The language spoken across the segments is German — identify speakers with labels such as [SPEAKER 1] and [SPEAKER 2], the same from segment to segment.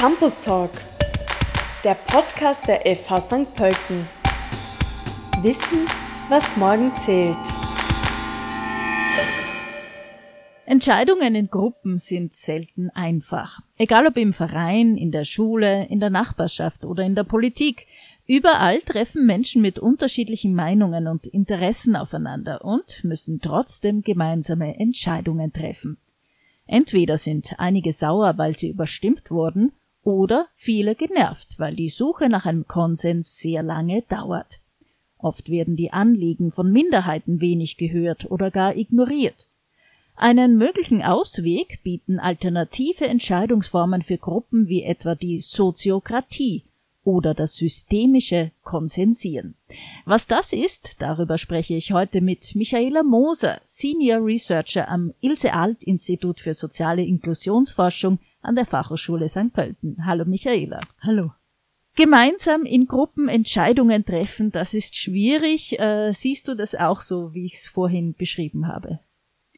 [SPEAKER 1] Campus Talk, der Podcast der FH St. Pölten. Wissen, was morgen zählt.
[SPEAKER 2] Entscheidungen in Gruppen sind selten einfach. Egal ob im Verein, in der Schule, in der Nachbarschaft oder in der Politik. Überall treffen Menschen mit unterschiedlichen Meinungen und Interessen aufeinander und müssen trotzdem gemeinsame Entscheidungen treffen. Entweder sind einige sauer, weil sie überstimmt wurden, oder viele genervt, weil die Suche nach einem Konsens sehr lange dauert. Oft werden die Anliegen von Minderheiten wenig gehört oder gar ignoriert. Einen möglichen Ausweg bieten alternative Entscheidungsformen für Gruppen wie etwa die Soziokratie oder das systemische Konsensieren. Was das ist, darüber spreche ich heute mit Michaela Moser, Senior Researcher am Ilse Alt Institut für soziale Inklusionsforschung an der Fachhochschule St. Pölten. Hallo Michaela.
[SPEAKER 3] Hallo.
[SPEAKER 2] Gemeinsam in Gruppen Entscheidungen treffen, das ist schwierig. Äh, siehst du das auch so, wie ich es vorhin beschrieben habe?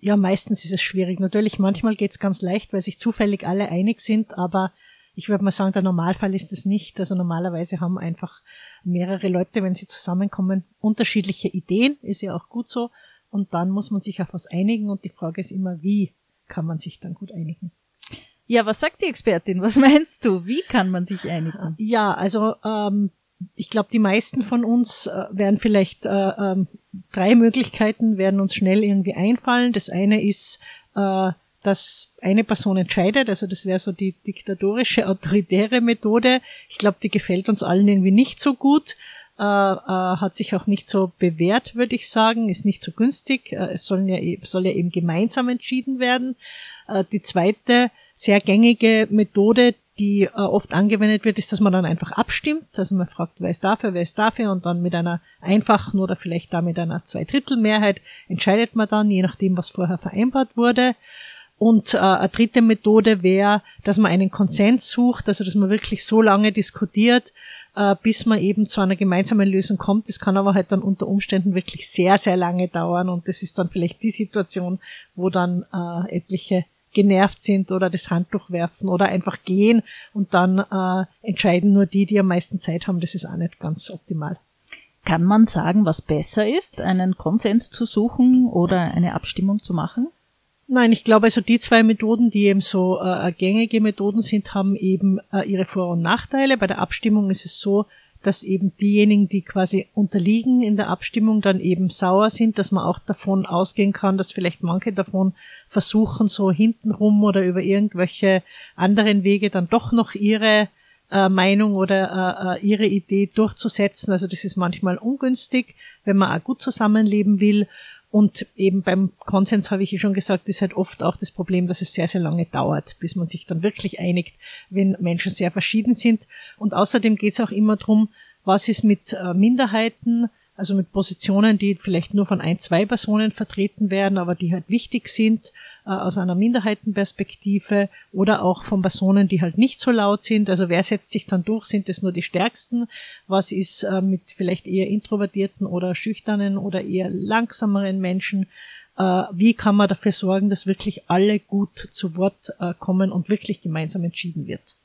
[SPEAKER 3] Ja, meistens ist es schwierig. Natürlich, manchmal geht es ganz leicht, weil sich zufällig alle einig sind, aber ich würde mal sagen, der Normalfall ist es nicht. Also normalerweise haben einfach mehrere Leute, wenn sie zusammenkommen, unterschiedliche Ideen, ist ja auch gut so. Und dann muss man sich auf was einigen und die Frage ist immer, wie kann man sich dann gut einigen?
[SPEAKER 2] Ja, was sagt die Expertin? Was meinst du? Wie kann man sich einigen?
[SPEAKER 3] Ja, also ähm, ich glaube, die meisten von uns äh, werden vielleicht äh, ähm, drei Möglichkeiten werden uns schnell irgendwie einfallen. Das eine ist, äh, dass eine Person entscheidet, also das wäre so die diktatorische, autoritäre Methode. Ich glaube, die gefällt uns allen irgendwie nicht so gut. Äh, äh, hat sich auch nicht so bewährt, würde ich sagen, ist nicht so günstig. Äh, es sollen ja, e-, soll ja eben gemeinsam entschieden werden. Äh, die zweite sehr gängige Methode, die äh, oft angewendet wird, ist, dass man dann einfach abstimmt. Also man fragt, wer ist dafür, wer ist dafür und dann mit einer einfachen oder vielleicht da mit einer Zweidrittelmehrheit entscheidet man dann, je nachdem, was vorher vereinbart wurde. Und äh, eine dritte Methode wäre, dass man einen Konsens sucht, also dass man wirklich so lange diskutiert, äh, bis man eben zu einer gemeinsamen Lösung kommt. Das kann aber halt dann unter Umständen wirklich sehr, sehr lange dauern und das ist dann vielleicht die Situation, wo dann äh, etliche genervt sind oder das Handtuch werfen oder einfach gehen und dann äh, entscheiden nur die, die am meisten Zeit haben. Das ist auch nicht ganz optimal.
[SPEAKER 2] Kann man sagen, was besser ist, einen Konsens zu suchen oder eine Abstimmung zu machen?
[SPEAKER 3] Nein, ich glaube also die zwei Methoden, die eben so äh, gängige Methoden sind, haben eben äh, ihre Vor- und Nachteile. Bei der Abstimmung ist es so, dass eben diejenigen, die quasi unterliegen in der Abstimmung, dann eben sauer sind, dass man auch davon ausgehen kann, dass vielleicht manche davon versuchen, so hintenrum oder über irgendwelche anderen Wege dann doch noch ihre äh, Meinung oder äh, äh ihre Idee durchzusetzen. Also das ist manchmal ungünstig, wenn man auch gut zusammenleben will. Und eben beim Konsens habe ich ja schon gesagt, ist halt oft auch das Problem, dass es sehr, sehr lange dauert, bis man sich dann wirklich einigt, wenn Menschen sehr verschieden sind. Und außerdem geht es auch immer darum, was ist mit äh, Minderheiten, also mit Positionen, die vielleicht nur von ein, zwei Personen vertreten werden, aber die halt wichtig sind äh, aus einer Minderheitenperspektive oder auch von Personen, die halt nicht so laut sind. Also wer setzt sich dann durch? Sind es nur die Stärksten? Was ist äh, mit vielleicht eher introvertierten oder schüchternen oder eher langsameren Menschen? Äh, wie kann man dafür sorgen, dass wirklich alle gut zu Wort kommen und wirklich gemeinsam entschieden wird?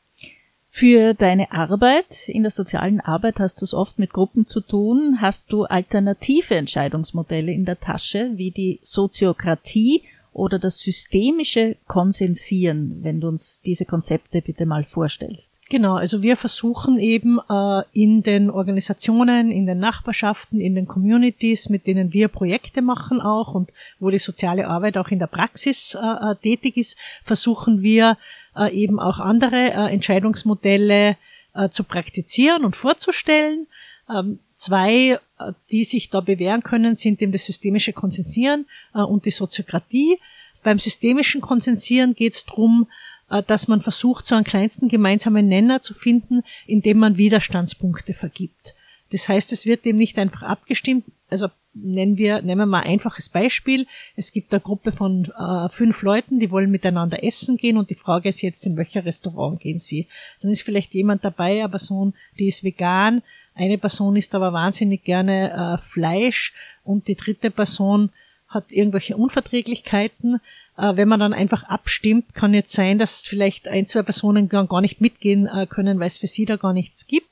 [SPEAKER 2] Für deine Arbeit in der sozialen Arbeit hast du es oft mit Gruppen zu tun. Hast du alternative Entscheidungsmodelle in der Tasche, wie die Soziokratie oder das systemische Konsensieren, wenn du uns diese Konzepte bitte mal vorstellst?
[SPEAKER 3] Genau, also wir versuchen eben äh, in den Organisationen, in den Nachbarschaften, in den Communities, mit denen wir Projekte machen auch und wo die soziale Arbeit auch in der Praxis äh, äh tätig ist, versuchen wir äh, eben auch andere äh, Entscheidungsmodelle äh, zu praktizieren und vorzustellen. Ähm, zwei, äh, die sich da bewähren können, sind eben das systemische Konsensieren äh, und die Soziokratie. Beim systemischen Konsensieren geht es darum, äh, dass man versucht, so einen kleinsten gemeinsamen Nenner zu finden, indem man Widerstandspunkte vergibt. Das heißt, es wird eben nicht einfach abgestimmt, also nennen wir, nehmen wir mal ein einfaches Beispiel. Es gibt eine Gruppe von äh, fünf Leuten, die wollen miteinander essen gehen und die Frage ist jetzt, in welcher Restaurant gehen sie? Dann ist vielleicht jemand dabei, eine Person, die ist vegan, eine Person isst aber wahnsinnig gerne äh, Fleisch und die dritte Person hat irgendwelche Unverträglichkeiten. Äh, wenn man dann einfach abstimmt, kann jetzt sein, dass vielleicht ein, zwei Personen gar nicht mitgehen äh, können, weil es für sie da gar nichts gibt.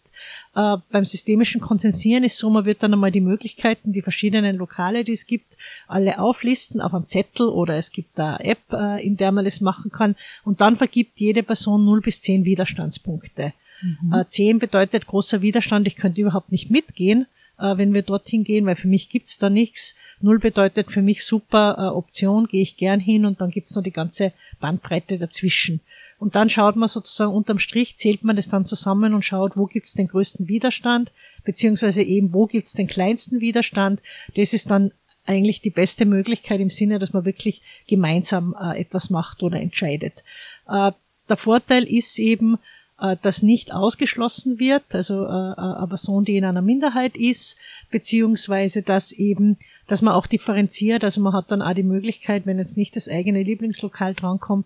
[SPEAKER 3] Äh, beim systemischen Konsensieren ist so, man wird dann einmal die Möglichkeiten, die verschiedenen Lokale, die es gibt, alle auflisten auf einem Zettel oder es gibt da App, äh, in der man das machen kann und dann vergibt jede Person 0 bis 10 Widerstandspunkte. Mhm. Äh, 10 bedeutet großer Widerstand, ich könnte überhaupt nicht mitgehen, äh, wenn wir dorthin gehen, weil für mich gibt's da nichts. Null bedeutet für mich super äh, Option, gehe ich gern hin und dann gibt's noch die ganze Bandbreite dazwischen. Und dann schaut man sozusagen unterm Strich, zählt man das dann zusammen und schaut, wo gibt's den größten Widerstand, beziehungsweise eben, wo gibt's den kleinsten Widerstand. Das ist dann eigentlich die beste Möglichkeit im Sinne, dass man wirklich gemeinsam äh, etwas macht oder entscheidet. Äh, der Vorteil ist eben, äh, dass nicht ausgeschlossen wird, also äh, äh, eine Person, die in einer Minderheit ist, beziehungsweise dass eben, dass man auch differenziert, also man hat dann auch die Möglichkeit, wenn jetzt nicht das eigene Lieblingslokal drankommt,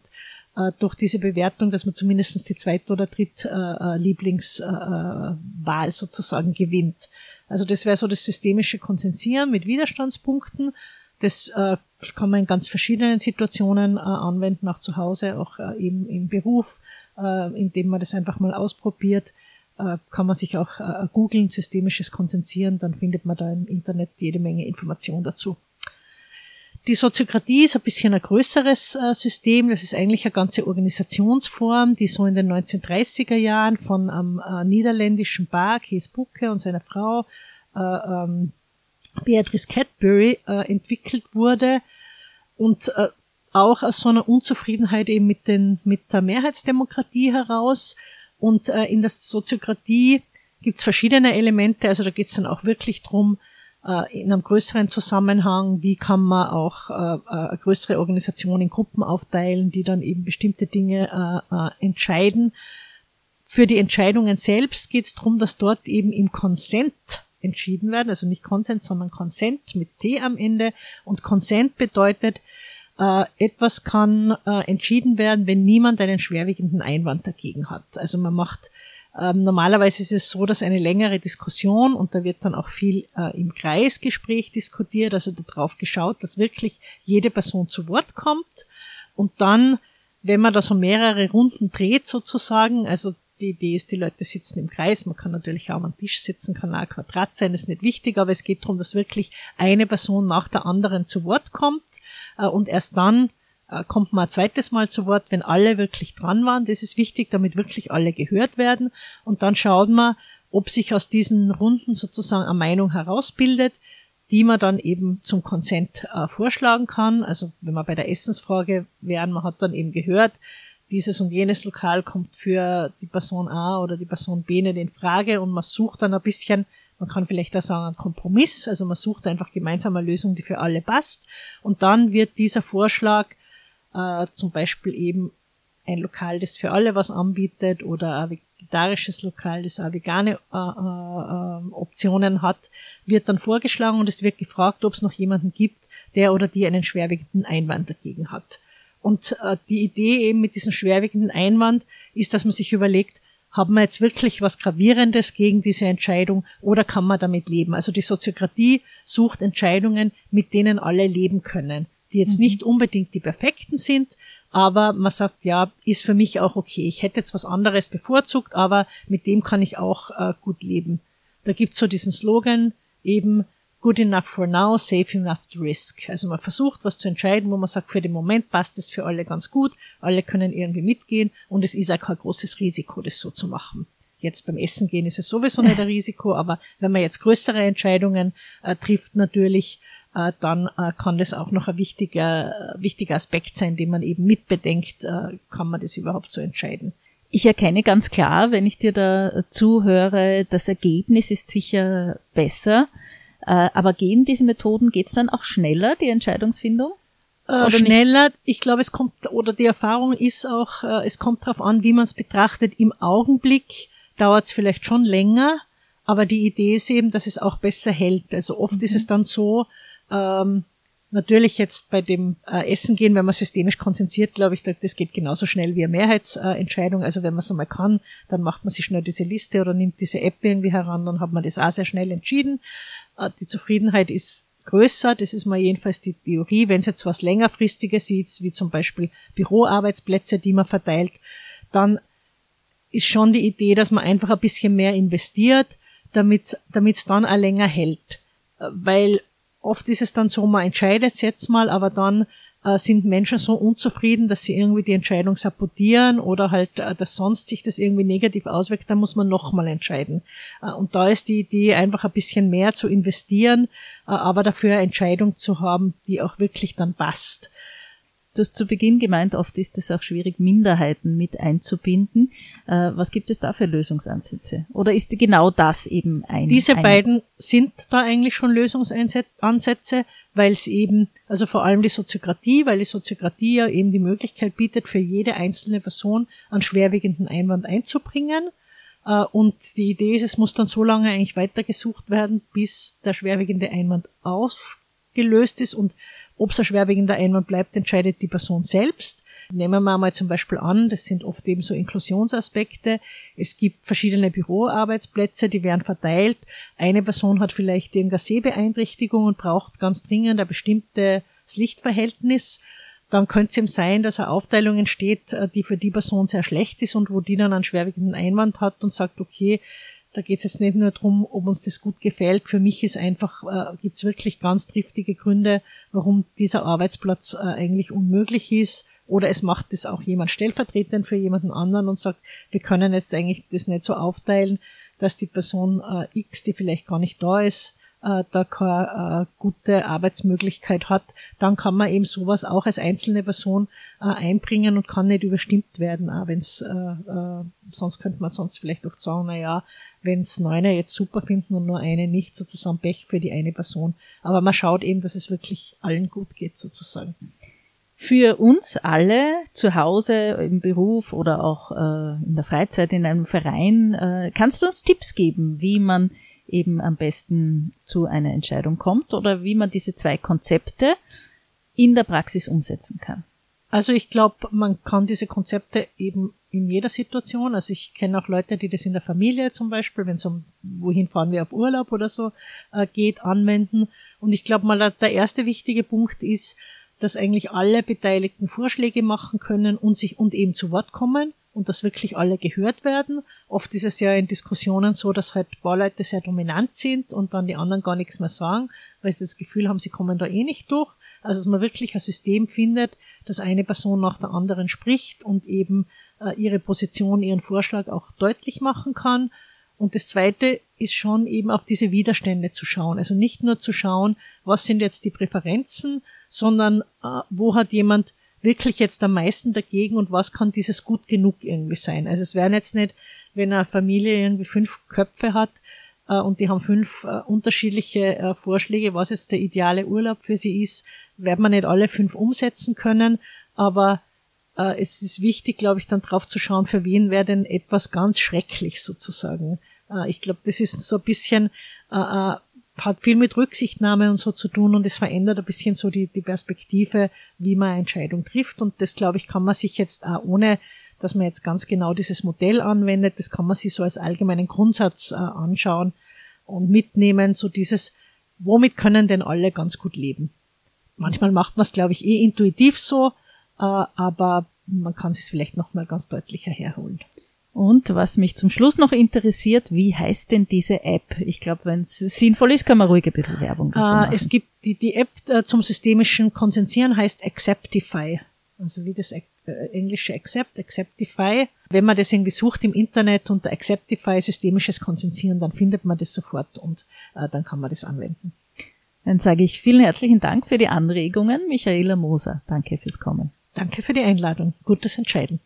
[SPEAKER 3] äh, durch diese Bewertung, dass man zumindest die zweite oder dritte äh, Lieblingswahl äh, sozusagen gewinnt. Also das wäre so das systemische Konsensieren mit Widerstandspunkten. Das äh, kann man in ganz verschiedenen Situationen äh, anwenden, auch zu Hause, auch äh, eben im Beruf, äh, indem man das einfach mal ausprobiert. Äh, kann man sich auch äh, googeln, systemisches Konsensieren, dann findet man da im Internet jede Menge Informationen dazu. Die Soziokratie ist ein bisschen ein größeres äh, System. Das ist eigentlich eine ganze Organisationsform, die so in den 1930er Jahren von einem äh, niederländischen Bar, Kees Bucke und seiner Frau äh, ähm, Beatrice Cadbury entwickelt wurde und auch aus so einer Unzufriedenheit eben mit, den, mit der Mehrheitsdemokratie heraus. Und in der Soziokratie gibt es verschiedene Elemente, also da geht es dann auch wirklich drum in einem größeren Zusammenhang, wie kann man auch äh, äh, größere Organisation in Gruppen aufteilen, die dann eben bestimmte Dinge äh, äh, entscheiden. Für die Entscheidungen selbst geht es darum, dass dort eben im Konsent entschieden werden, also nicht Konsent, sondern Konsent mit T am Ende. Und Konsent bedeutet, äh, etwas kann äh, entschieden werden, wenn niemand einen schwerwiegenden Einwand dagegen hat. Also man macht ähm, normalerweise ist es so, dass eine längere Diskussion und da wird dann auch viel äh, im Kreisgespräch diskutiert, also darauf geschaut, dass wirklich jede Person zu Wort kommt. Und dann, wenn man da so mehrere Runden dreht sozusagen, also die Idee ist, die Leute sitzen im Kreis, man kann natürlich auch am Tisch sitzen, kann auch ein Quadrat sein, ist nicht wichtig, aber es geht darum, dass wirklich eine Person nach der anderen zu Wort kommt. Äh, und erst dann kommt man ein zweites Mal zu Wort, wenn alle wirklich dran waren. Das ist wichtig, damit wirklich alle gehört werden. Und dann schaut man, ob sich aus diesen Runden sozusagen eine Meinung herausbildet, die man dann eben zum Konsent äh, vorschlagen kann. Also wenn man bei der Essensfrage wären, man hat dann eben gehört, dieses und jenes Lokal kommt für die Person A oder die Person B nicht in Frage und man sucht dann ein bisschen, man kann vielleicht auch sagen, einen Kompromiss, also man sucht einfach gemeinsam eine Lösung, die für alle passt und dann wird dieser Vorschlag äh, zum Beispiel eben ein Lokal, das für alle was anbietet oder ein vegetarisches Lokal, das auch vegane äh, äh, Optionen hat, wird dann vorgeschlagen und es wird gefragt, ob es noch jemanden gibt, der oder die einen schwerwiegenden Einwand dagegen hat. Und äh, die Idee eben mit diesem schwerwiegenden Einwand ist, dass man sich überlegt, haben wir jetzt wirklich was Gravierendes gegen diese Entscheidung oder kann man damit leben? Also die Soziokratie sucht Entscheidungen, mit denen alle leben können die jetzt mhm. nicht unbedingt die perfekten sind, aber man sagt, ja, ist für mich auch okay. Ich hätte jetzt was anderes bevorzugt, aber mit dem kann ich auch äh, gut leben. Da gibt's so diesen Slogan eben good enough for now, safe enough to risk. Also man versucht was zu entscheiden, wo man sagt, für den Moment passt es für alle ganz gut, alle können irgendwie mitgehen und es ist auch kein großes Risiko, das so zu machen. Jetzt beim Essen gehen ist es sowieso nicht ein Risiko, aber wenn man jetzt größere Entscheidungen äh, trifft natürlich, dann äh, kann das auch noch ein wichtiger, wichtiger Aspekt sein, den man eben mitbedenkt, äh, kann man das überhaupt so entscheiden.
[SPEAKER 2] Ich erkenne ganz klar, wenn ich dir da zuhöre, das Ergebnis ist sicher besser. Aber gehen diese Methoden, geht's dann auch schneller, die Entscheidungsfindung?
[SPEAKER 3] Oder schneller, nicht? ich glaube, es kommt, oder die Erfahrung ist auch, es kommt darauf an, wie man es betrachtet. Im Augenblick dauert es vielleicht schon länger, aber die Idee ist eben, dass es auch besser hält. Also oft mhm. ist es dann so, ähm, natürlich jetzt bei dem äh, Essen gehen, wenn man systemisch konzentriert, glaube ich, das geht genauso schnell wie eine Mehrheitsentscheidung. also wenn man es einmal kann, dann macht man sich schnell diese Liste oder nimmt diese App irgendwie heran, dann hat man das auch sehr schnell entschieden. Äh, die Zufriedenheit ist größer. Das ist mal jedenfalls die Theorie. Wenn es jetzt was längerfristiges ist, wie zum Beispiel Büroarbeitsplätze, die man verteilt, dann ist schon die Idee, dass man einfach ein bisschen mehr investiert, damit damit es dann auch länger hält. Weil oft ist es dann so, man entscheidet jetzt mal, aber dann äh, sind Menschen so unzufrieden, dass sie irgendwie die Entscheidung sabotieren oder halt, äh, dass sonst sich das irgendwie negativ auswirkt, dann muss man nochmal entscheiden. Äh, und da ist die Idee, einfach ein bisschen mehr zu investieren, äh, aber dafür eine Entscheidung zu haben, die auch wirklich dann passt.
[SPEAKER 2] Du hast zu Beginn gemeint, oft ist es auch schwierig, Minderheiten mit einzubinden. Äh, was gibt es da für Lösungsansätze? Oder ist genau das eben ein?
[SPEAKER 3] Diese ein beiden sind da eigentlich schon Lösungsansätze, weil es eben, also vor allem die Soziokratie, weil die Soziokratie ja eben die Möglichkeit bietet, für jede einzelne Person einen schwerwiegenden Einwand einzubringen. Äh, und die Idee ist, es muss dann so lange eigentlich weitergesucht werden, bis der schwerwiegende Einwand ausgelöst ist und ob es ein schwerwiegender Einwand bleibt, entscheidet die Person selbst. Nehmen wir mal zum Beispiel an, das sind oft eben so Inklusionsaspekte. Es gibt verschiedene Büroarbeitsplätze, die werden verteilt. Eine Person hat vielleicht irgendeine Sehbeeinträchtigung und braucht ganz dringend ein bestimmtes Lichtverhältnis. Dann könnte es eben sein, dass eine Aufteilung entsteht, äh, die für die Person sehr schlecht ist und wo die dann einen schwerwiegenden Einwand hat und sagt, okay, da geht es jetzt nicht nur darum, ob uns das gut gefällt. Für mich ist einfach, äh, gibt es wirklich ganz triftige Gründe, warum dieser Arbeitsplatz äh, eigentlich unmöglich ist. Oder es macht es auch jemand stellvertretend für jemanden anderen und sagt, wir können jetzt eigentlich das nicht so aufteilen, dass die Person äh, X, die vielleicht gar nicht da ist, äh, da keine äh, gute Arbeitsmöglichkeit hat, dann kann man eben sowas auch als einzelne Person äh, einbringen und kann nicht überstimmt werden, auch wenn's, äh, äh, sonst könnte man sonst vielleicht auch sagen, na ja, wenn's Neuner jetzt super finden und nur eine nicht, sozusagen Pech für die eine Person. Aber man schaut eben, dass es wirklich allen gut geht, sozusagen.
[SPEAKER 2] Für uns alle zu Hause, im Beruf oder auch äh, in der Freizeit in einem Verein, äh, kannst du uns Tipps geben, wie man eben am besten zu einer Entscheidung kommt oder wie man diese zwei Konzepte in der Praxis umsetzen kann.
[SPEAKER 3] Also ich glaube, man kann diese Konzepte eben in jeder Situation, also ich kenne auch Leute, die das in der Familie zum Beispiel, wenn es um wohin fahren wir auf Urlaub oder so äh, geht, anwenden. Und ich glaube mal, der erste wichtige Punkt ist, dass eigentlich alle Beteiligten Vorschläge machen können und sich und eben zu Wort kommen und dass wirklich alle gehört werden. Oft ist es ja in Diskussionen so, dass halt Bauleute sehr dominant sind und dann die anderen gar nichts mehr sagen, weil sie das Gefühl haben, sie kommen da eh nicht durch. Also dass man wirklich ein System findet, dass eine Person nach der anderen spricht und eben äh, ihre Position, ihren Vorschlag auch deutlich machen kann. Und das Zweite ist schon eben auf diese Widerstände zu schauen. Also nicht nur zu schauen, was sind jetzt die Präferenzen, sondern äh, wo hat jemand wirklich jetzt am meisten dagegen und was kann dieses gut genug irgendwie sein. Also es wäre jetzt nicht, wenn eine Familie irgendwie fünf Köpfe hat äh, und die haben fünf äh, unterschiedliche äh, Vorschläge, was jetzt der ideale Urlaub für sie ist, werden wir nicht alle fünf umsetzen können, aber äh, es ist wichtig, glaube ich, dann drauf zu schauen, für wen wäre denn etwas ganz schrecklich sozusagen. Äh, ich glaube, das ist so ein bisschen äh hat viel mit Rücksichtnahme und so zu tun und es verändert ein bisschen so die, die Perspektive, wie man eine Entscheidung trifft. Und das, glaube ich, kann man sich jetzt auch ohne, dass man jetzt ganz genau dieses Modell anwendet, das kann man sich so als allgemeinen Grundsatz äh, anschauen und mitnehmen, so dieses, womit können denn alle ganz gut leben? Manchmal macht man es, glaube ich, eh intuitiv so, äh, aber man kann es vielleicht nochmal ganz deutlicher herholen.
[SPEAKER 2] Und was mich zum Schluss noch interessiert, wie heißt denn diese App? Ich glaube, wenn es sinnvoll ist, kann man ruhig ein bisschen Werbung dafür
[SPEAKER 3] machen. Es gibt die, die App äh, zum systemischen Konsensieren heißt Acceptify. Also wie das äh, englische Accept, Acceptify. Wenn man das irgendwie sucht im Internet unter Acceptify systemisches Konsensieren, dann findet man das sofort und äh, dann kann man das anwenden.
[SPEAKER 2] Dann sage ich vielen herzlichen Dank für die Anregungen, Michaela Moser. Danke fürs Kommen.
[SPEAKER 3] Danke für die Einladung. Gutes Entscheiden.